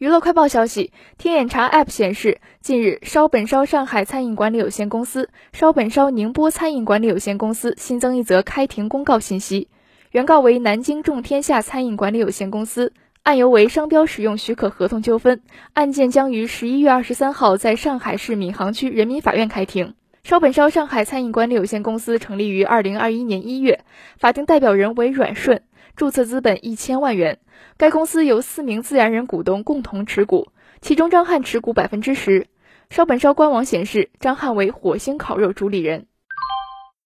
娱乐快报消息，天眼查 App 显示，近日烧本烧上海餐饮管理有限公司、烧本烧宁波餐饮管理有限公司新增一则开庭公告信息，原告为南京众天下餐饮管理有限公司，案由为商标使用许可合同纠纷，案件将于十一月二十三号在上海市闵行区人民法院开庭。烧本烧上海餐饮管理有限公司成立于二零二一年一月，法定代表人为阮顺。注册资本一千万元，该公司由四名自然人股东共同持股，其中张翰持股百分之十。烧本烧官网显示，张翰为火星烤肉主理人。